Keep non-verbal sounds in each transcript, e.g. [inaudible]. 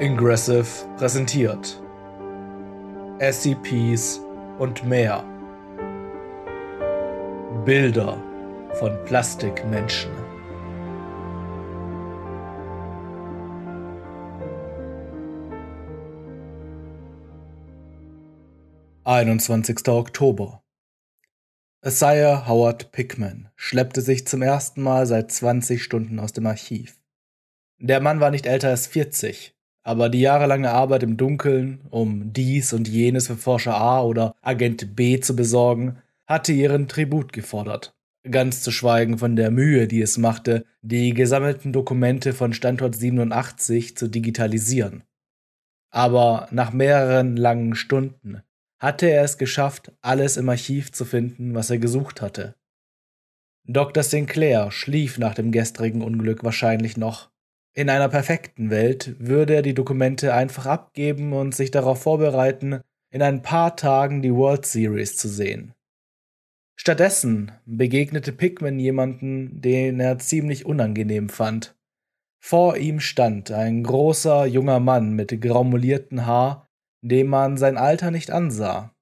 Ingressive präsentiert SCPs und mehr. Bilder von Plastikmenschen. Einundzwanzigster Oktober. Isaiah Howard Pickman schleppte sich zum ersten Mal seit 20 Stunden aus dem Archiv. Der Mann war nicht älter als 40, aber die jahrelange Arbeit im Dunkeln, um dies und jenes für Forscher A oder Agent B zu besorgen, hatte ihren Tribut gefordert. Ganz zu schweigen von der Mühe, die es machte, die gesammelten Dokumente von Standort 87 zu digitalisieren. Aber nach mehreren langen Stunden hatte er es geschafft, alles im Archiv zu finden, was er gesucht hatte. Dr. Sinclair schlief nach dem gestrigen Unglück wahrscheinlich noch. In einer perfekten Welt würde er die Dokumente einfach abgeben und sich darauf vorbereiten, in ein paar Tagen die World Series zu sehen. Stattdessen begegnete Pickman jemanden, den er ziemlich unangenehm fand. Vor ihm stand ein großer junger Mann mit graumulierten Haar dem man sein Alter nicht ansah.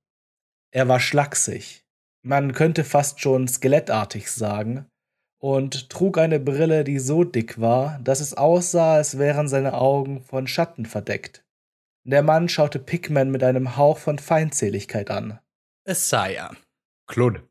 Er war schlaksig, man könnte fast schon skelettartig sagen, und trug eine Brille, die so dick war, dass es aussah, als wären seine Augen von Schatten verdeckt. Der Mann schaute Pickman mit einem Hauch von Feindseligkeit an. Isaiah. Claude,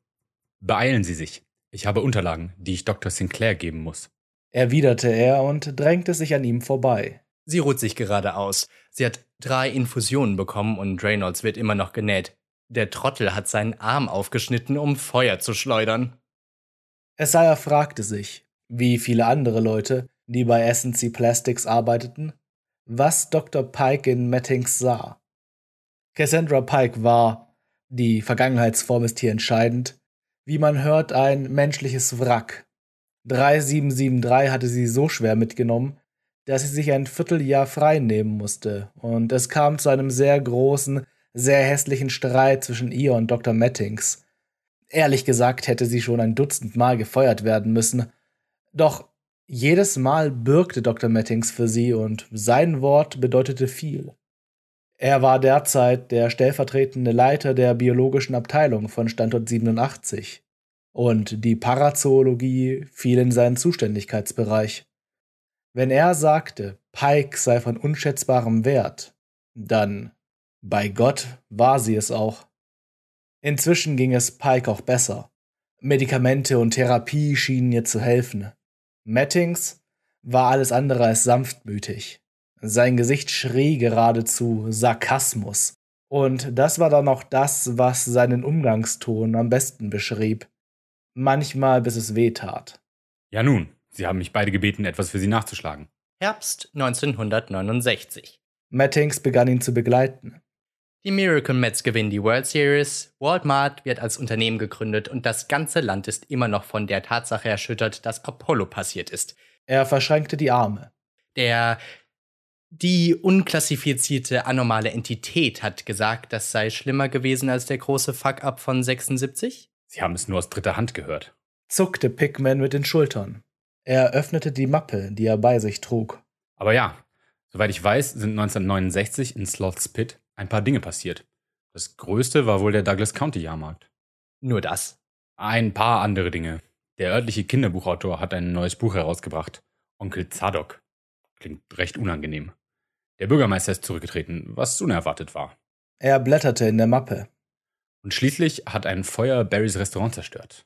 beeilen Sie sich. Ich habe Unterlagen, die ich Dr. Sinclair geben muss. Erwiderte er und drängte sich an ihm vorbei. Sie ruht sich gerade aus. Sie hat drei Infusionen bekommen und Reynolds wird immer noch genäht. Der Trottel hat seinen Arm aufgeschnitten, um Feuer zu schleudern. Isaiah fragte sich, wie viele andere Leute, die bei SNC Plastics arbeiteten, was Dr. Pike in Mettings sah. Cassandra Pike war, die Vergangenheitsform ist hier entscheidend, wie man hört, ein menschliches Wrack. 3773 hatte sie so schwer mitgenommen, dass sie sich ein Vierteljahr frei nehmen musste, und es kam zu einem sehr großen, sehr hässlichen Streit zwischen ihr und Dr. Mettings. Ehrlich gesagt hätte sie schon ein Dutzend Mal gefeuert werden müssen, doch jedes Mal bürgte Dr. Mettings für sie und sein Wort bedeutete viel. Er war derzeit der stellvertretende Leiter der biologischen Abteilung von Standort 87 und die Parazoologie fiel in seinen Zuständigkeitsbereich. Wenn er sagte, Pike sei von unschätzbarem Wert, dann, bei Gott, war sie es auch. Inzwischen ging es Pike auch besser. Medikamente und Therapie schienen ihr zu helfen. Mattings war alles andere als sanftmütig. Sein Gesicht schrie geradezu Sarkasmus. Und das war dann auch das, was seinen Umgangston am besten beschrieb. Manchmal bis es weh tat. Ja nun, Sie haben mich beide gebeten, etwas für Sie nachzuschlagen. Herbst 1969. Mattings begann ihn zu begleiten. Die Miracle Mets gewinnen die World Series, Walmart wird als Unternehmen gegründet und das ganze Land ist immer noch von der Tatsache erschüttert, dass Apollo passiert ist. Er verschränkte die Arme. Der die unklassifizierte anormale Entität hat gesagt, das sei schlimmer gewesen als der große Fuck-up von 76? Sie haben es nur aus dritter Hand gehört. Zuckte Pickman mit den Schultern. Er öffnete die Mappe, die er bei sich trug. Aber ja, soweit ich weiß, sind 1969 in Sloth's Pit ein paar Dinge passiert. Das größte war wohl der Douglas County Jahrmarkt. Nur das? Ein paar andere Dinge. Der örtliche Kinderbuchautor hat ein neues Buch herausgebracht. Onkel Zadok. Klingt recht unangenehm. Der Bürgermeister ist zurückgetreten, was unerwartet war. Er blätterte in der Mappe. Und schließlich hat ein Feuer Barrys Restaurant zerstört.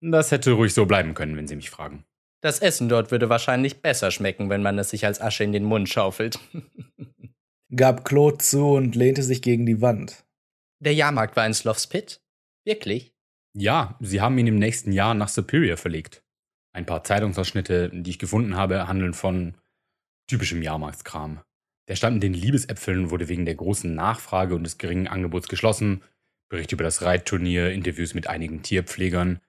Das hätte ruhig so bleiben können, wenn Sie mich fragen. Das Essen dort würde wahrscheinlich besser schmecken, wenn man es sich als Asche in den Mund schaufelt. [laughs] Gab Claude zu und lehnte sich gegen die Wand. Der Jahrmarkt war in Sloth's Pit? Wirklich? Ja, sie haben ihn im nächsten Jahr nach Superior verlegt. Ein paar Zeitungsausschnitte, die ich gefunden habe, handeln von typischem Jahrmarktskram. Der Stand in den Liebesäpfeln wurde wegen der großen Nachfrage und des geringen Angebots geschlossen. Bericht über das Reitturnier, Interviews mit einigen Tierpflegern,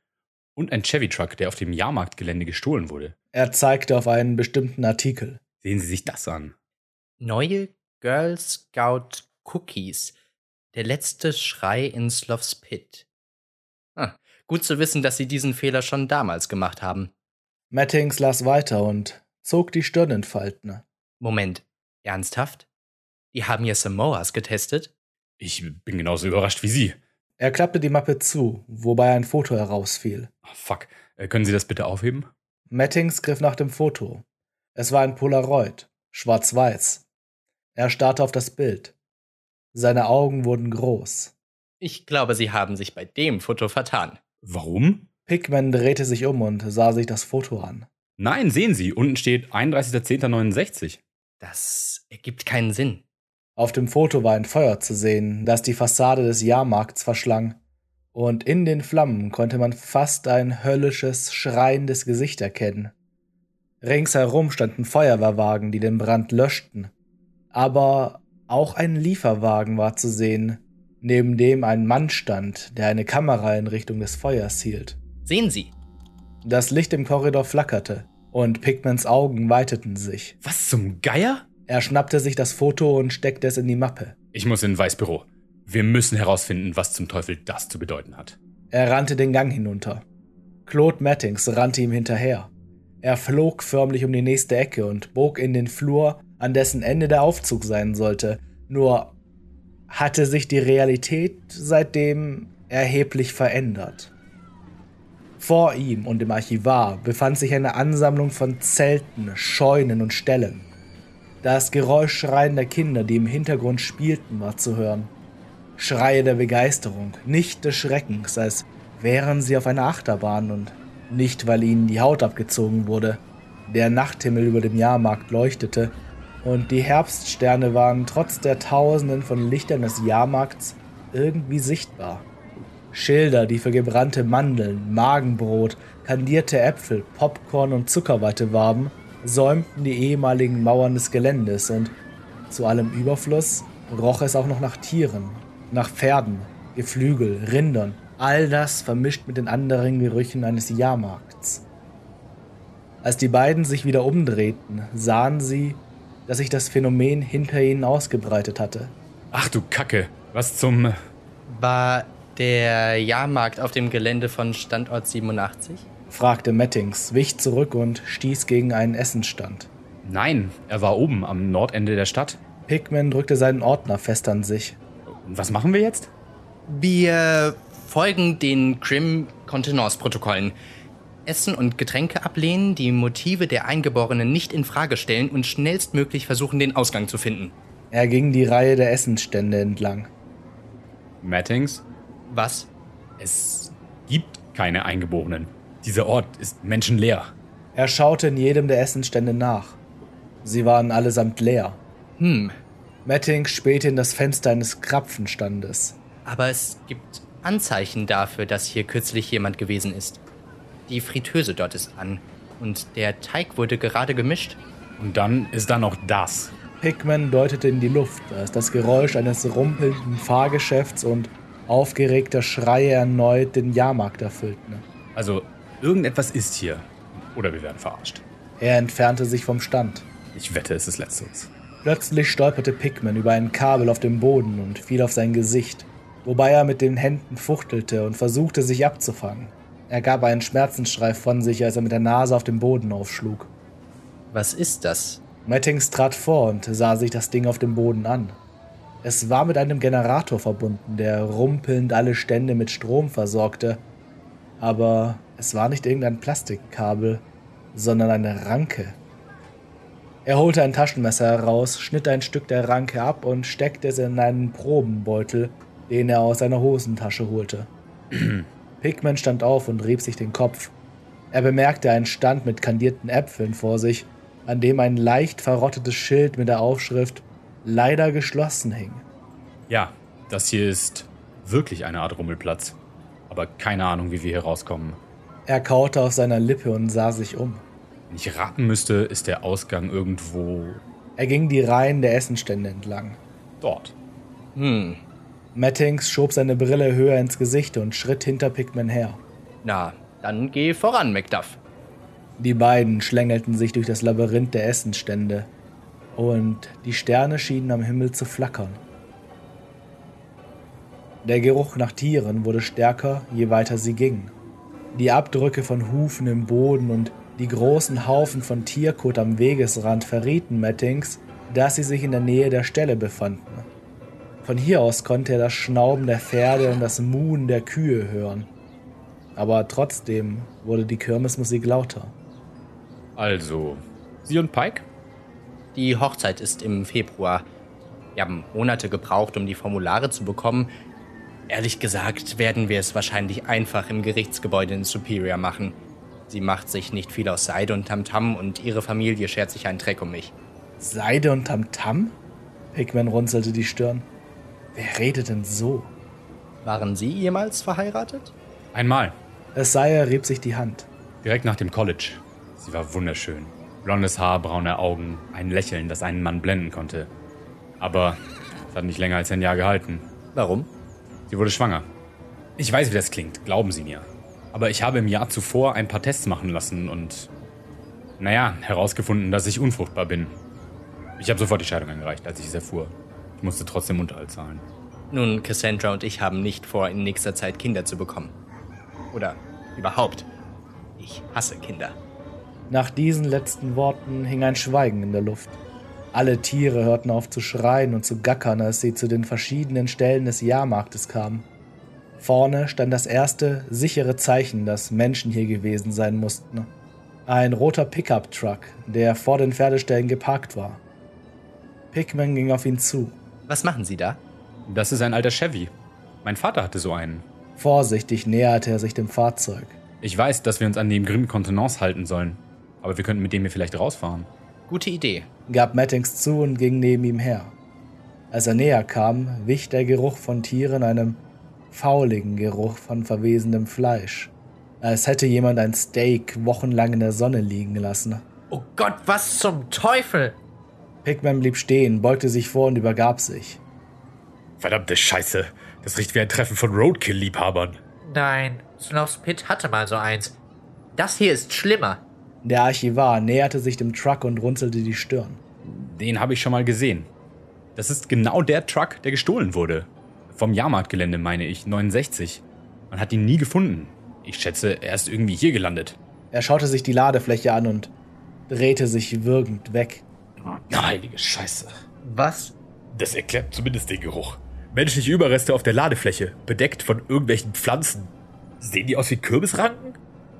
und ein Chevy-Truck, der auf dem Jahrmarktgelände gestohlen wurde. Er zeigte auf einen bestimmten Artikel. Sehen Sie sich das an. Neue Girl Scout Cookies. Der letzte Schrei in Sloth's Pit. Ah, gut zu wissen, dass Sie diesen Fehler schon damals gemacht haben. Mattings las weiter und zog die Stirn in Falten. Moment, Ernsthaft? Die haben hier Samoas getestet? Ich bin genauso überrascht wie Sie. Er klappte die Mappe zu, wobei ein Foto herausfiel. Ah, fuck. Äh, können Sie das bitte aufheben? Mattings griff nach dem Foto. Es war ein Polaroid, schwarz-weiß. Er starrte auf das Bild. Seine Augen wurden groß. Ich glaube, Sie haben sich bei dem Foto vertan. Warum? Pickman drehte sich um und sah sich das Foto an. Nein, sehen Sie, unten steht 31.10.69. Das ergibt keinen Sinn. Auf dem Foto war ein Feuer zu sehen, das die Fassade des Jahrmarkts verschlang, und in den Flammen konnte man fast ein höllisches, schreiendes Gesicht erkennen. Ringsherum standen Feuerwehrwagen, die den Brand löschten, aber auch ein Lieferwagen war zu sehen, neben dem ein Mann stand, der eine Kamera in Richtung des Feuers hielt. Sehen Sie. Das Licht im Korridor flackerte und Pigments Augen weiteten sich. Was zum Geier? Er schnappte sich das Foto und steckte es in die Mappe. Ich muss in ein Weißbüro. Wir müssen herausfinden, was zum Teufel das zu bedeuten hat. Er rannte den Gang hinunter. Claude Mattings rannte ihm hinterher. Er flog förmlich um die nächste Ecke und bog in den Flur, an dessen Ende der Aufzug sein sollte. Nur hatte sich die Realität seitdem erheblich verändert. Vor ihm und im Archivar befand sich eine Ansammlung von Zelten, Scheunen und Ställen. Das Geräusch schreiender Kinder, die im Hintergrund spielten, war zu hören. Schreie der Begeisterung, nicht des Schreckens, als wären sie auf einer Achterbahn und nicht, weil ihnen die Haut abgezogen wurde. Der Nachthimmel über dem Jahrmarkt leuchtete und die Herbststerne waren trotz der Tausenden von Lichtern des Jahrmarkts irgendwie sichtbar. Schilder, die für gebrannte Mandeln, Magenbrot, kandierte Äpfel, Popcorn und Zuckerwatte warben, säumten die ehemaligen Mauern des Geländes und zu allem Überfluss roch es auch noch nach Tieren, nach Pferden, Geflügel, Rindern, all das vermischt mit den anderen Gerüchen eines Jahrmarkts. Als die beiden sich wieder umdrehten, sahen sie, dass sich das Phänomen hinter ihnen ausgebreitet hatte. Ach du Kacke, was zum... War der Jahrmarkt auf dem Gelände von Standort 87? fragte Mettings, wich zurück und stieß gegen einen Essensstand. Nein, er war oben am Nordende der Stadt. Pickman drückte seinen Ordner fest an sich. Was machen wir jetzt? Wir folgen den Grim-Kontenance-Protokollen. Essen und Getränke ablehnen, die Motive der Eingeborenen nicht in Frage stellen und schnellstmöglich versuchen, den Ausgang zu finden. Er ging die Reihe der Essensstände entlang. Mattings, Was? es gibt keine Eingeborenen. Dieser Ort ist menschenleer. Er schaute in jedem der Essensstände nach. Sie waren allesamt leer. Hm, Mettings spähte in das Fenster eines Krapfenstandes. aber es gibt Anzeichen dafür, dass hier kürzlich jemand gewesen ist. Die Fritteuse dort ist an und der Teig wurde gerade gemischt. Und dann ist da noch das. Pickman deutete in die Luft, als das Geräusch eines rumpelnden Fahrgeschäfts und aufgeregter Schreie erneut den Jahrmarkt erfüllten. Also, irgendetwas ist hier. Oder wir werden verarscht. Er entfernte sich vom Stand. Ich wette, es ist letzteres. Plötzlich stolperte Pickman über ein Kabel auf dem Boden und fiel auf sein Gesicht, wobei er mit den Händen fuchtelte und versuchte, sich abzufangen. Er gab einen Schmerzensschrei von sich, als er mit der Nase auf dem Boden aufschlug. Was ist das? Mattings trat vor und sah sich das Ding auf dem Boden an. Es war mit einem Generator verbunden, der rumpelnd alle Stände mit Strom versorgte. Aber es war nicht irgendein Plastikkabel, sondern eine Ranke. Er holte ein Taschenmesser heraus, schnitt ein Stück der Ranke ab und steckte es in einen Probenbeutel, den er aus seiner Hosentasche holte. [clears throat] Pickman stand auf und rieb sich den Kopf. Er bemerkte einen Stand mit kandierten Äpfeln vor sich, an dem ein leicht verrottetes Schild mit der Aufschrift leider geschlossen hing. Ja, das hier ist wirklich eine Art Rummelplatz. Aber keine Ahnung, wie wir hier rauskommen. Er kaute auf seiner Lippe und sah sich um. Wenn ich raten müsste, ist der Ausgang irgendwo Er ging die Reihen der Essenstände entlang. dort. Hm, Mattings schob seine Brille höher ins Gesicht und schritt hinter Pickman her. na, dann geh voran, Macduff. Die beiden schlängelten sich durch das Labyrinth der Essenstände und die Sterne schienen am Himmel zu flackern. Der Geruch nach Tieren wurde stärker, je weiter sie gingen. Die Abdrücke von Hufen im Boden und die großen Haufen von Tierkot am Wegesrand verrieten Mattings, dass sie sich in der Nähe der Stelle befanden. Von hier aus konnte er das Schnauben der Pferde und das Muhen der Kühe hören. Aber trotzdem wurde die Kirmesmusik lauter. Also, Sie und Pike? Die Hochzeit ist im Februar. Wir haben Monate gebraucht, um die Formulare zu bekommen. Ehrlich gesagt werden wir es wahrscheinlich einfach im Gerichtsgebäude in Superior machen. Sie macht sich nicht viel aus Seide und Tamtam und ihre Familie schert sich einen Dreck um mich. Seide und Tamtam? Pickman runzelte die Stirn. Wer redet denn so? Waren Sie jemals verheiratet? Einmal. Isaiah rieb sich die Hand. Direkt nach dem College. Sie war wunderschön. Blondes Haar, braune Augen, ein Lächeln, das einen Mann blenden konnte. Aber es hat nicht länger als ein Jahr gehalten. Warum? Sie wurde schwanger. Ich weiß, wie das klingt, glauben Sie mir. Aber ich habe im Jahr zuvor ein paar Tests machen lassen und, naja, herausgefunden, dass ich unfruchtbar bin. Ich habe sofort die Scheidung eingereicht, als ich es erfuhr. Ich musste trotzdem Unterhalt zahlen. Nun, Cassandra und ich haben nicht vor, in nächster Zeit Kinder zu bekommen. Oder überhaupt. Ich hasse Kinder. Nach diesen letzten Worten hing ein Schweigen in der Luft. Alle Tiere hörten auf zu schreien und zu gackern, als sie zu den verschiedenen Stellen des Jahrmarktes kamen. Vorne stand das erste sichere Zeichen, dass Menschen hier gewesen sein mussten. Ein roter Pickup-Truck, der vor den Pferdeställen geparkt war. Pickman ging auf ihn zu. Was machen Sie da? Das ist ein alter Chevy. Mein Vater hatte so einen. Vorsichtig näherte er sich dem Fahrzeug. Ich weiß, dass wir uns an dem Grimm Kontenance halten sollen. Aber wir könnten mit dem hier vielleicht rausfahren. Gute Idee. gab Mattings zu und ging neben ihm her. Als er näher kam, wich der Geruch von Tieren einem fauligen Geruch von verwesendem Fleisch. Als hätte jemand ein Steak wochenlang in der Sonne liegen lassen. Oh Gott, was zum Teufel? Pickman blieb stehen, beugte sich vor und übergab sich. Verdammte Scheiße. Das riecht wie ein Treffen von Roadkill-Liebhabern. Nein, Sloth's Pit hatte mal so eins. Das hier ist schlimmer. Der Archivar näherte sich dem Truck und runzelte die Stirn. Den habe ich schon mal gesehen. Das ist genau der Truck, der gestohlen wurde. Vom Jahrmarktgelände, meine ich, 69. Man hat ihn nie gefunden. Ich schätze, er ist irgendwie hier gelandet. Er schaute sich die Ladefläche an und drehte sich würgend weg. Heilige Scheiße. Was? Das erklärt zumindest den Geruch. Menschliche Überreste auf der Ladefläche, bedeckt von irgendwelchen Pflanzen. Sehen die aus wie Kürbisranken?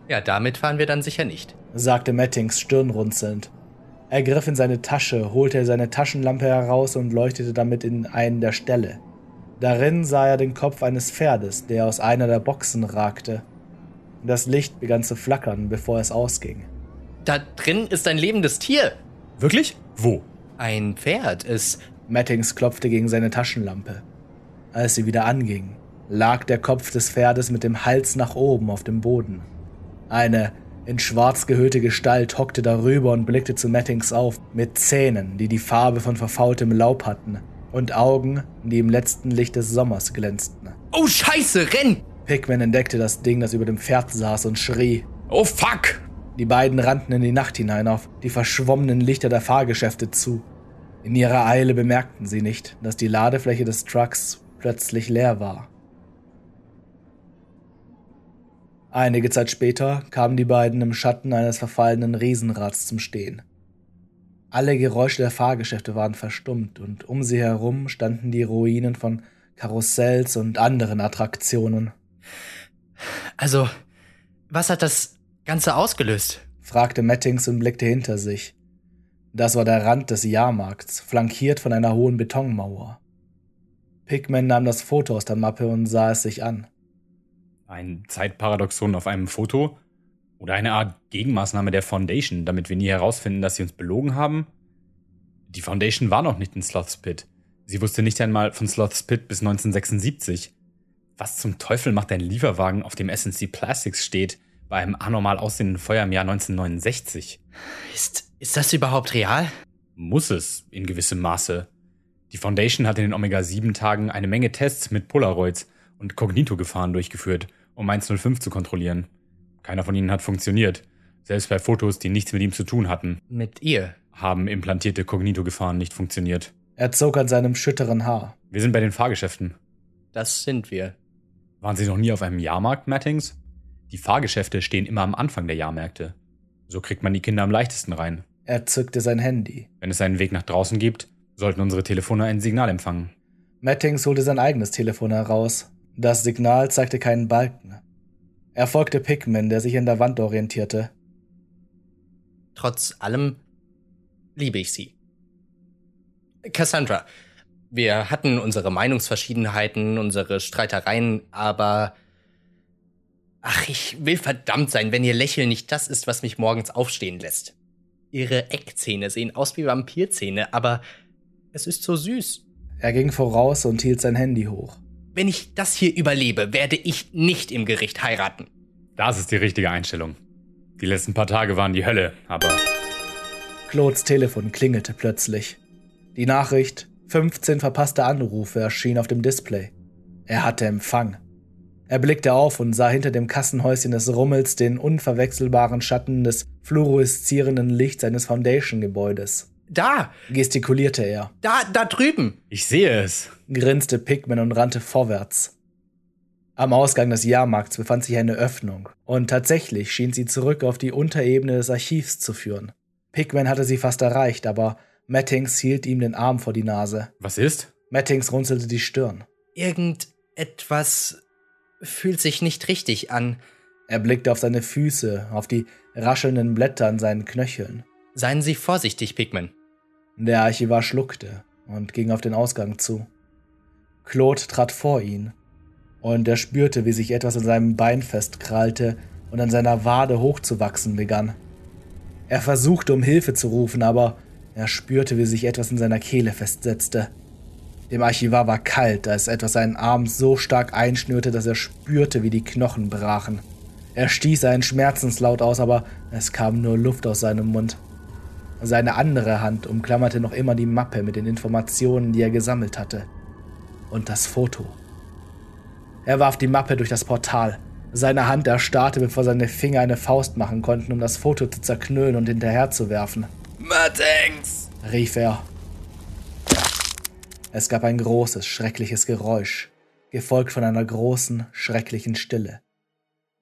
Ja, damit fahren wir dann sicher nicht. sagte Mattings stirnrunzelnd. Er griff in seine Tasche, holte seine Taschenlampe heraus und leuchtete damit in einen der Ställe. Darin sah er den Kopf eines Pferdes, der aus einer der Boxen ragte. Das Licht begann zu flackern, bevor es ausging. Da drin ist ein lebendes Tier. Wirklich? Wo? Ein Pferd. Es. Mattings klopfte gegen seine Taschenlampe. Als sie wieder anging, lag der Kopf des Pferdes mit dem Hals nach oben auf dem Boden. Eine in schwarz gehüllte Gestalt hockte darüber und blickte zu Mattings auf, mit Zähnen, die die Farbe von verfaultem Laub hatten, und Augen, die im letzten Licht des Sommers glänzten. Oh, Scheiße, renn! Pickman entdeckte das Ding, das über dem Pferd saß, und schrie. Oh fuck! Die beiden rannten in die Nacht hinein auf die verschwommenen Lichter der Fahrgeschäfte zu. In ihrer Eile bemerkten sie nicht, dass die Ladefläche des Trucks plötzlich leer war. Einige Zeit später kamen die beiden im Schatten eines verfallenen Riesenrads zum Stehen. Alle Geräusche der Fahrgeschäfte waren verstummt und um sie herum standen die Ruinen von Karussells und anderen Attraktionen. Also, was hat das Ganze ausgelöst? fragte Mattings und blickte hinter sich. Das war der Rand des Jahrmarkts, flankiert von einer hohen Betonmauer. Pigman nahm das Foto aus der Mappe und sah es sich an. Ein Zeitparadoxon auf einem Foto? Oder eine Art Gegenmaßnahme der Foundation, damit wir nie herausfinden, dass sie uns belogen haben? Die Foundation war noch nicht in Sloth's Pit. Sie wusste nicht einmal von Sloth's Pit bis 1976. Was zum Teufel macht ein Lieferwagen, auf dem SNC Plastics steht, bei einem anormal aussehenden Feuer im Jahr 1969? Ist, ist das überhaupt real? Muss es, in gewissem Maße. Die Foundation hat in den Omega-7-Tagen eine Menge Tests mit Polaroids und Cognito-Gefahren durchgeführt, um 105 zu kontrollieren. Keiner von ihnen hat funktioniert. Selbst bei Fotos, die nichts mit ihm zu tun hatten, Mit ihr. haben implantierte Cognito-Gefahren nicht funktioniert. Er zog an seinem schütteren Haar. Wir sind bei den Fahrgeschäften. Das sind wir. Waren Sie noch nie auf einem Jahrmarkt, Mattings? Die Fahrgeschäfte stehen immer am Anfang der Jahrmärkte. So kriegt man die Kinder am leichtesten rein. Er zückte sein Handy. Wenn es einen Weg nach draußen gibt, sollten unsere Telefone ein Signal empfangen. Mattings holte sein eigenes Telefon heraus. Das Signal zeigte keinen Balken. Er folgte Pickman, der sich an der Wand orientierte. Trotz allem liebe ich sie. Cassandra, wir hatten unsere Meinungsverschiedenheiten, unsere Streitereien, aber ach, ich will verdammt sein, wenn ihr Lächeln nicht das ist, was mich morgens aufstehen lässt. Ihre Eckzähne sehen aus wie Vampirzähne, aber es ist so süß. Er ging voraus und hielt sein Handy hoch. Wenn ich das hier überlebe, werde ich nicht im Gericht heiraten. Das ist die richtige Einstellung. Die letzten paar Tage waren die Hölle, aber Claudes Telefon klingelte plötzlich. Die Nachricht 15 verpasste Anrufe erschien auf dem Display. Er hatte Empfang. Er blickte auf und sah hinter dem Kassenhäuschen des Rummels den unverwechselbaren Schatten des fluoreszierenden Lichts eines Foundation-Gebäudes. Da, Gestikulierte er, da, da drüben. ich sehe es. grinste Pigman und rannte vorwärts. Am Ausgang des Jahrmarkts befand sich eine Öffnung, und tatsächlich schien sie zurück auf die Unterebene des Archivs zu führen. Pigman hatte sie fast erreicht, aber Mattings hielt ihm den Arm vor die Nase. Was ist? Mattings runzelte die Stirn. Irgendetwas fühlt sich nicht richtig an. Er blickte auf seine Füße, auf die raschelnden Blätter an seinen Knöcheln. Seien Sie vorsichtig, Pigman. Der Archivar schluckte und ging auf den Ausgang zu. Claude trat vor ihn, und er spürte, wie sich etwas in seinem Bein festkrallte und an seiner Wade hochzuwachsen begann. Er versuchte, um Hilfe zu rufen, aber er spürte, wie sich etwas in seiner Kehle festsetzte. Dem Archivar war kalt, als etwas seinen Arm so stark einschnürte, dass er spürte, wie die Knochen brachen. Er stieß einen Schmerzenslaut aus, aber es kam nur Luft aus seinem Mund. Seine andere Hand umklammerte noch immer die Mappe mit den Informationen, die er gesammelt hatte. Und das Foto. Er warf die Mappe durch das Portal. Seine Hand erstarrte, bevor seine Finger eine Faust machen konnten, um das Foto zu zerknüllen und hinterherzuwerfen. Mattings! rief er. Es gab ein großes, schreckliches Geräusch, gefolgt von einer großen, schrecklichen Stille.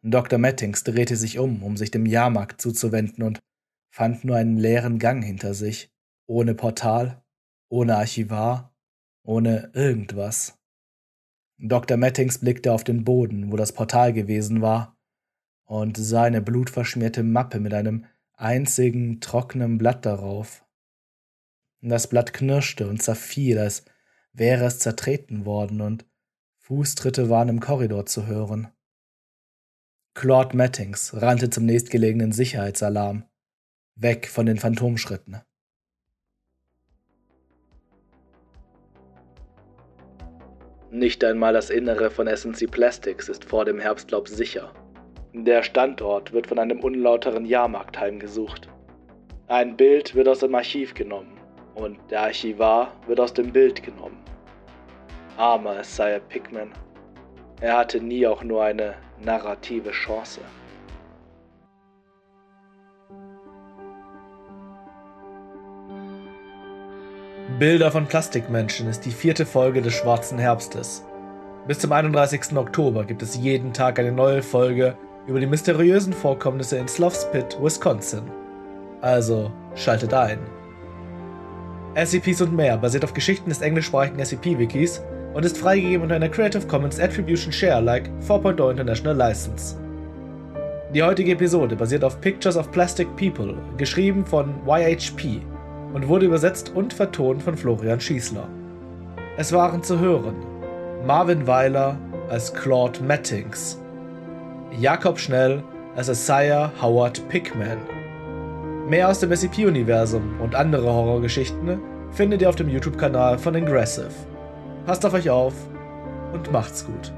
Dr. Mattings drehte sich um, um sich dem Jahrmarkt zuzuwenden und fand nur einen leeren Gang hinter sich, ohne Portal, ohne Archivar, ohne irgendwas. Dr. Mattings blickte auf den Boden, wo das Portal gewesen war, und sah eine blutverschmierte Mappe mit einem einzigen trockenen Blatt darauf. Das Blatt knirschte und zerfiel, als wäre es zertreten worden, und Fußtritte waren im Korridor zu hören. Claude Mattings rannte zum nächstgelegenen Sicherheitsalarm, weg von den Phantomschritten. Nicht einmal das Innere von SNC Plastics ist vor dem Herbstlaub sicher. Der Standort wird von einem unlauteren Jahrmarkt heimgesucht. Ein Bild wird aus dem Archiv genommen und der Archivar wird aus dem Bild genommen. Armer Isaiah Pickman. Er hatte nie auch nur eine narrative Chance. Bilder von Plastikmenschen ist die vierte Folge des Schwarzen Herbstes. Bis zum 31. Oktober gibt es jeden Tag eine neue Folge über die mysteriösen Vorkommnisse in Slough Pit, Wisconsin. Also schaltet ein. SCPs und mehr basiert auf Geschichten des englischsprachigen SCP-Wikis und ist freigegeben unter einer Creative Commons Attribution Share Alike 4.0 International License. Die heutige Episode basiert auf Pictures of Plastic People, geschrieben von YHP und wurde übersetzt und vertont von Florian Schießler. Es waren zu hören Marvin Weiler als Claude Mattings, Jakob Schnell als Isaiah Howard Pickman. Mehr aus dem SCP-Universum und andere Horrorgeschichten findet ihr auf dem YouTube-Kanal von Ingressive. Passt auf euch auf und macht's gut.